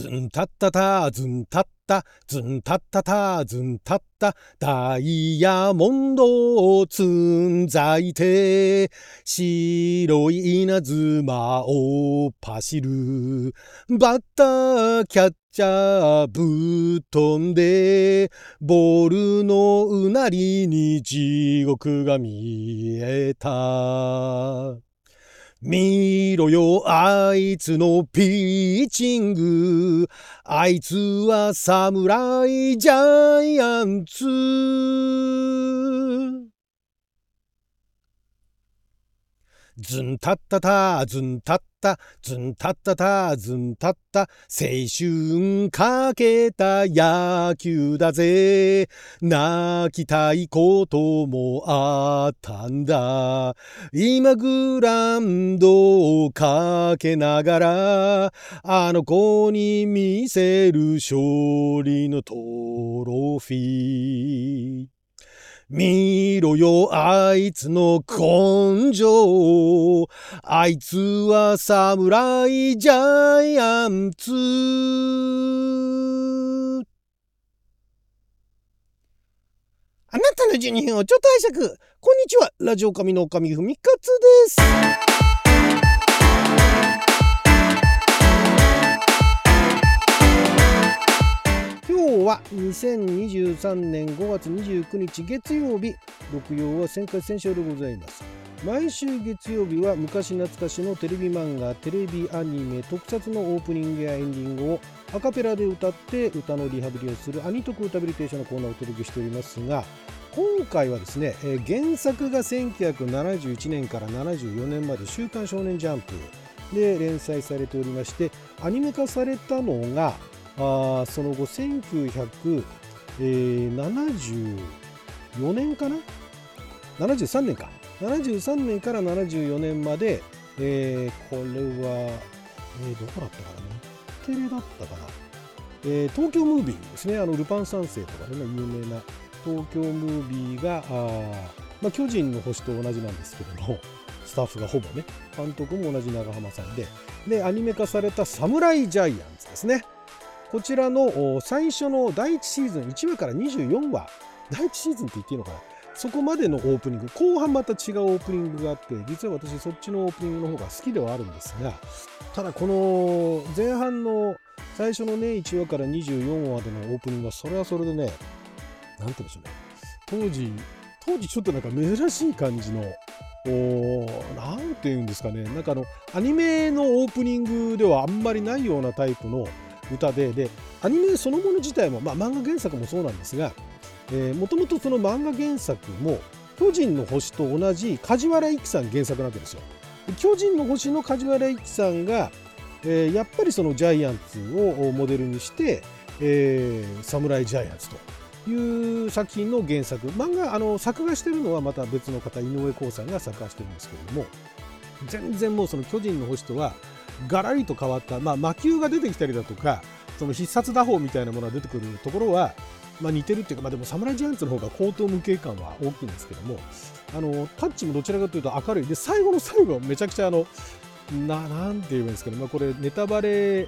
ズンタッタタズンタッタズンタッタタズンタッタダイヤモンドを積んざいて白い稲妻をパシる。バッターキャッチャーぶっ飛んでボールのうなりに地獄が見えた。見ろよ、あいつのピーチング。あいつは侍ジャイアンツ。ズンタッタタズンタッタズンタッタタズンタッタ青春かけた野球だぜ。泣きたいこともあったんだ。今グランドをかけながらあの子に見せる勝利のトロフィー。見ろよ、あいつの根性。あいつは侍ジャイアンツ。あなたの12分をちょっと拝借。こんにちは。ラジオ神の神文勝です。は2023年5月29日月曜日。六曜は旋回戦勝でございます。毎週月曜日は昔懐かしのテレビ漫画テレビアニメ特撮のオープニングやエンディングをアカペラで歌って歌のリハビリをするアニトク歌ビリテーションのコーナーをお届けしておりますが今回はですね、原作が1971年から74年まで「週刊少年ジャンプ」で連載されておりましてアニメ化されたのがあその後1974年かな？73年か。73年から74年まで、えー、これは、えー、どこだったかな？日テレだったかな、えー、東京ムービーですね。あのルパン三世とかでね有名な東京ムービーがあ、まあ、巨人の星と同じなんですけどもスタッフがほぼね監督も同じ長浜さんででアニメ化された「サムライジャイアンツ」ですね。こちらの最初の第1シーズン1話から24話第1シーズンって言っていいのかな？そこまでのオープニング後半また違うオープニングがあって実は私そっちのオープニングの方が好きではあるんですがただこの前半の最初のね1話から24話でのオープニングはそれはそれでね何て言うんでしょうね。当時当時ちょっとなんか珍しい感じの何て言うんですかね。なんかあのアニメのオープニングではあんまりないようなタイプの歌ででアニメそのもの自体も、まあ、漫画原作もそうなんですがもともとその漫画原作も「巨人の星」と同じ梶原一騎さん原作なわけですよ。巨人の星の梶原一騎さんが、えー、やっぱりそのジャイアンツをモデルにして、えー、サムライジャイアンツという作品の原作漫画あの作画してるのはまた別の方井上光さんが作画してるんですけれども全然もうその巨人の星とはガラリと変わった、まあ、魔球が出てきたりだとかその必殺打法みたいなものが出てくるところは、まあ、似てるっていうか、まあ、でも侍ジャイアンツの方が高等無形感は大きいんですけどもあのタッチもどちらかというと明るい。で最後の最後はめちゃくちゃあのななんて言えばいいんですけど、まあ、これネタバレ、え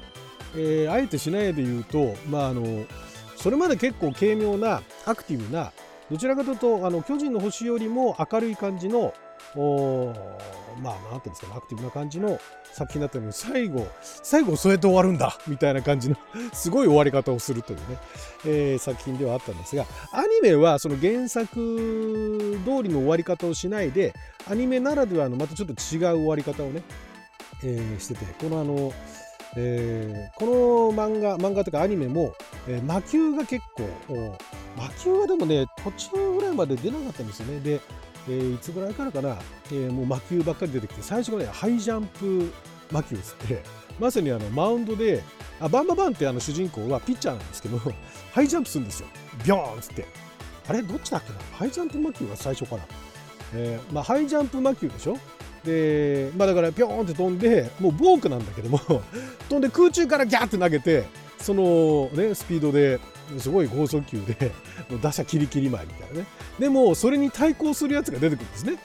ー、あえてしないで言うと、まあ、あのそれまで結構軽妙なアクティブなどちらかというとあの巨人の星よりも明るい感じのおまあなんていうんですかねアクティブな感じの作品だったのに最後最後そうやって終わるんだみたいな感じの すごい終わり方をするというね、えー、作品ではあったんですがアニメはその原作通りの終わり方をしないでアニメならではのまたちょっと違う終わり方をね、えー、しててこのあのえー、この漫画漫画とかアニメも、えー、魔球が結構魔球はでもね途中ぐらいまで出なかったんですよね。でえー、いつぐらいからかな、えー、もう魔球ばっかり出てきて最初がねハイジャンプ魔球ですってまさにあのマウンドであバンババンってあの主人公はピッチャーなんですけど ハイジャンプするんですよ。ビョーンっつって。あれ？どっちだっけな？ハイジャンプ魔球が最初かな、えーまあ、ハイジャンプ魔球でしょ？でまあだからピョーンって飛んでもうボークなんだけども 飛んで空中からギャーって投げてそのねスピードですごい剛速球で 打者キリキリ前みたいなね。でもそれに対抗するやつが出てくるんですね。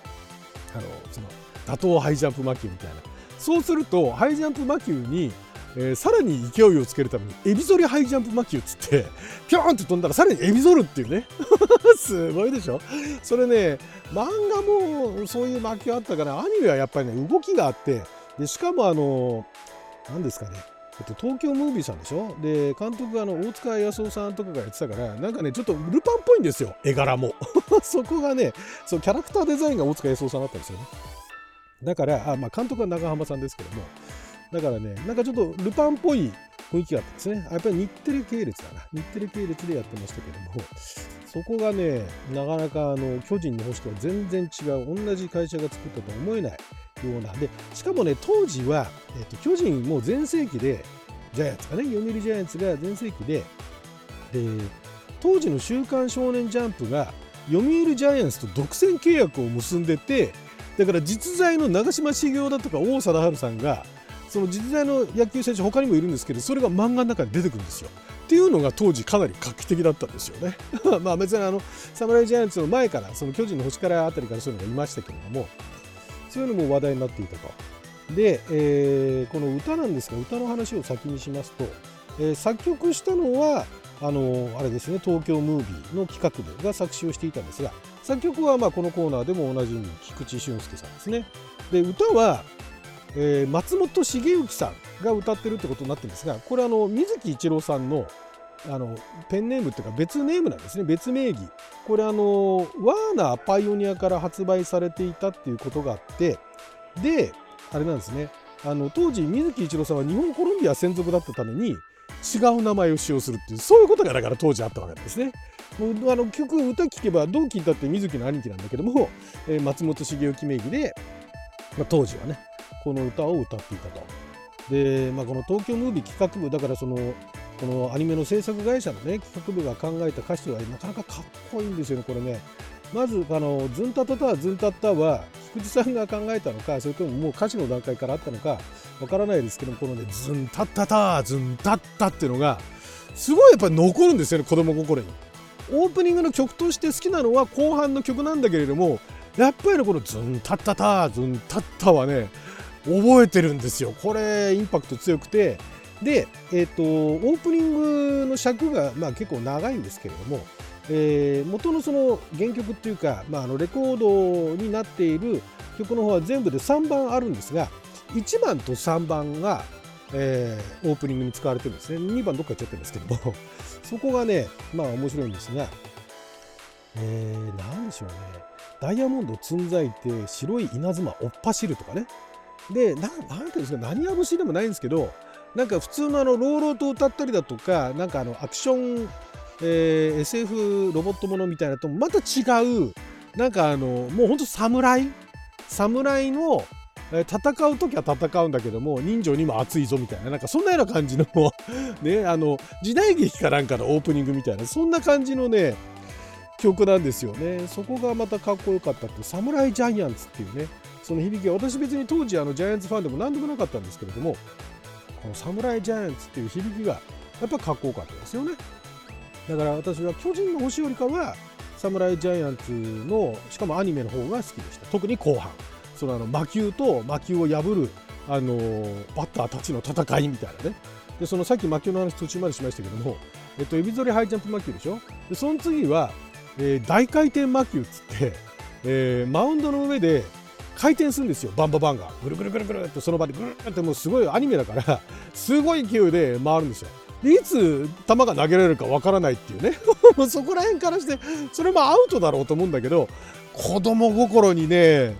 あのその打倒ハイジャンプ魔球みたいな。そうするとハイジャンプ魔球に、えー、さらに勢いをつけるためにエビ反りハイジャンプ魔球っつって ピョーンって飛んだらさらにエビ反るっていうね。すごいでしょ？それね漫画もそういう魔球あったからアニメはやっぱりね動きがあってでしかもあの何ですかねえっと、東京ムービーさんでしょ？で監督があの大塚康夫さんとかがやってたからなんかねちょっとルパンっぽいんですよ絵柄も。そこがねそうキャラクターデザインが大塚康夫さんだったんですよね。だからあ、まあ、監督は長浜さんですけども。だからねなんかちょっとルパンっぽい雰囲気があったんですね。やっぱり日テレ系列だな。日テレ系列でやってましたけども。そこがねなかなかあの巨人の星とは全然違う。同じ会社が作ったとは思えない。ようなでしかもね当時は、えーと、巨人も全盛期でジャイアンツかね読売ジャイアンツが全盛期でで当時の「週刊少年ジャンプ」が読売ジャイアンツと独占契約を結んでてだから実在の長嶋茂雄だとか王貞治さんがその実在の野球選手他にもいるんですけどそれが漫画の中に出てくるんですよ。っていうのが当時かなり画期的だったんですよね。まあ別にあの侍ジャイアンツの前からその巨人の星からあたりからそういうのがいましたけれどもそういうのも話題になっていたと。で、えー、この歌なんですが歌の話を先にしますと、えー、作曲したのはあのあれですね東京ムービーの企画部が作詞をしていたんですが作曲はまあこのコーナーでもおなじみ菊池俊介さんですね。で歌は、えー、松本茂之さんが歌ってるってことになってるんですがこれあの水木一郎さんのあのペンネームっていうか別ネームなんですね別名義これあのワーナーパイオニアから発売されていたっていうことがあってであれなんですねあの当時水木一郎さんは日本コロンビア専属だったために違う名前を使用するっていうそういうことがだから当時あったわけですね。あの曲歌聴けばどう聞いたって水木の兄貴なんだけども、えー、松本茂之名義で、まあ、当時はねこの歌を歌っていたと。で、まあ、この東京ムービー企画部だからそのこのアニメの制作会社のね企画部が考えた歌詞はなかなかかっこいいんですよねこれね。まずあのズンタタタズンタッタは菊池さんが考えたのかそれとももう歌詞の段階からあったのかわからないですけどこのねズンタッタタズンタッタっていうのがすごいやっぱり残るんですよね子供心に。オープニングの曲として好きなのは後半の曲なんだけれどもやっぱりこのズンタッタタズンタッタはね覚えてるんですよこれインパクト強くてで、えーと、オープニングの尺が、まあ、結構長いんですけれども、えー、元のその原曲っていうか、まあ、あのレコードになっている曲の方は全部で3番あるんですが1番と3番が、えー、オープニングに使われてるんですね。2番どっか行っちゃってるんですけども そこがねまあ面白いんですが、えー、何でしょうね。ダイヤモンド積んざいて白い稲妻おっ走るとかね。でななんていうんですか何や節でもないんですけどなんか普通のあの朗々と歌ったりだとかなんかあのアクション、えー、SF ロボットものみたいなとまた違うなんかあのもうほんと侍侍の戦う時は戦うんだけども人情にも熱いぞみたいななんかそんなような感じの ねあの時代劇かなんかのオープニングみたいなそんな感じのね曲なんですよね。そこがまたかっこよかったってサムライジャイアンツっていうねその響き私別に当時あのジャイアンツファンでも何でもなかったんですけれどもこのサムライジャイアンツっていう響きがやっぱかっこよかったですよね。だから私は巨人の星よりかはサムライジャイアンツのしかもアニメの方が好きでした。特に後半。そのあの魔球と魔球を破るあのバッターたちの戦いみたいなね。でそのさっき魔球の話途中までしましたけども、えっと、エビゾリハイジャンプ魔球でしょ。でその次は、えー、大回転魔球っつって、えー、マウンドの上で回転するんですよバンババンが。ぐるぐるぐるぐるってその場でぐるってもうすごいアニメだから すごい勢いで回るんですよ。でいつ球が投げられるかわからないっていうね。そこら辺からしてそれもアウトだろうと思うんだけど子供心にね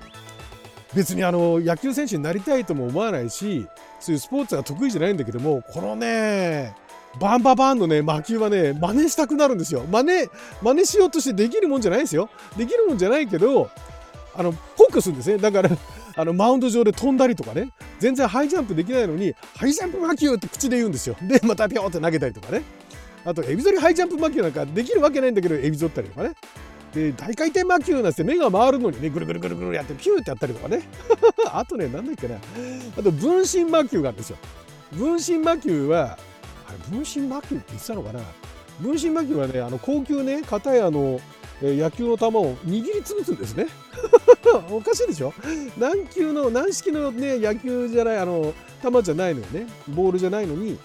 別にあの野球選手になりたいとも思わないしそういうスポーツが得意じゃないんだけどもこのねバンババンのね魔球はね真似したくなるんですよ。真似真似しようとしてできるもんじゃないですよ。できるもんじゃないけどあのフォークするんですね。だから あのマウンド上で飛んだりとかね。全然ハイジャンプできないのにハイジャンプ魔球って口で言うんですよ。でまたピョーって投げたりとかね。あとエビゾリハイジャンプ魔球なんかできるわけないんだけどエビゾったりとかね。で大回転魔球なんて目が回るのにねぐるぐるぐるぐるやってピューってやったりとかね。あとねなんだっけな。あと分身魔球があるんですよ。分身魔球はあれ分身魔球って言ってたのかな。分身魔球はねあの高級ね片やあの野球の球を握りつぶすんですね。おかしいでしょ？軟球の軟式のね野球じゃないあの球じゃないのよね。ボールじゃないのに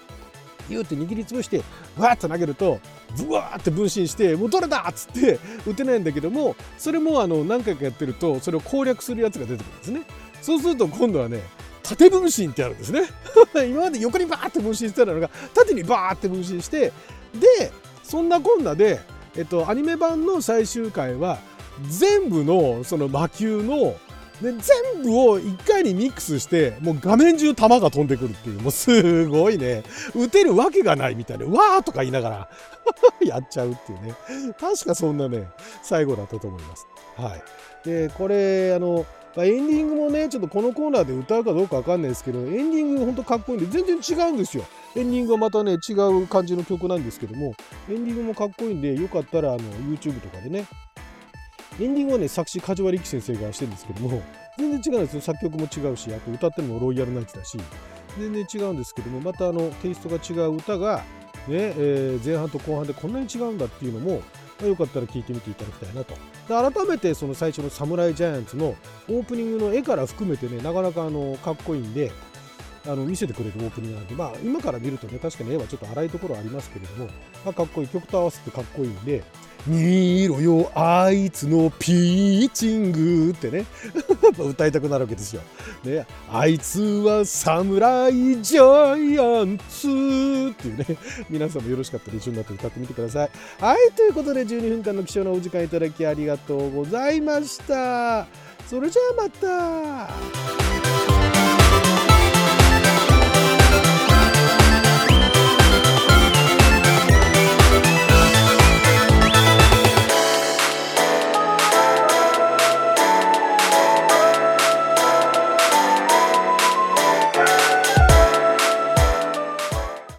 ギューって握りつぶしてわーっと投げるとブワーって分身してもうどれだっつって打てないんだけどもそれもあの何回かやってるとそれを攻略するやつが出てくるんですね。そうすると今度はね縦分身ってあるんですね。今まで横にバーって分身してたのが縦にバーって分身してでそんなこんなで、えっと、アニメ版の最終回は全部のその魔球ので全部を1回にミックスしてもう画面中弾が飛んでくるっていう。もうすごいね。打てるわけがないみたいな。わーとか言いながら やっちゃうっていうね。確かそんなね最後だったと思います。はい、でこれあのエンディングもねちょっとこのコーナーで歌うかどうかわかんないですけどエンディングほんとかっこいいんで全然違うんですよ。エンディングはまたね違う感じの曲なんですけどもエンディングもかっこいいんでよかったらあの YouTube とかでねエンディングはね作詞梶原力先生がしてるんですけども全然違うんですよ作曲も違うしあと歌ってるのもロイヤルナイツだし全然違うんですけどもまたあのテイストが違う歌が、ねえー前半と後半でこんなに違うんだっていうのも、よかったら聞いてみていただきたいなと。で改めてその最初の「サムライジャイアンツ」のオープニングの絵から含めてねなかなかあのかっこいいんであの見せてくれるオープニングなんで、まあ、今から見るとね確かに絵はちょっと荒いところありますけれども、まあ、かっこいい曲と合わせてかっこいいんで見ろよあいつのピーチングってね 歌いたくなるわけですよ。ね、あいつは侍ジャイアンツっていうね 皆さんもよろしかったら一緒になって歌ってみてください。はいということで12分間の貴重なお時間いただきありがとうございました。それじゃあまた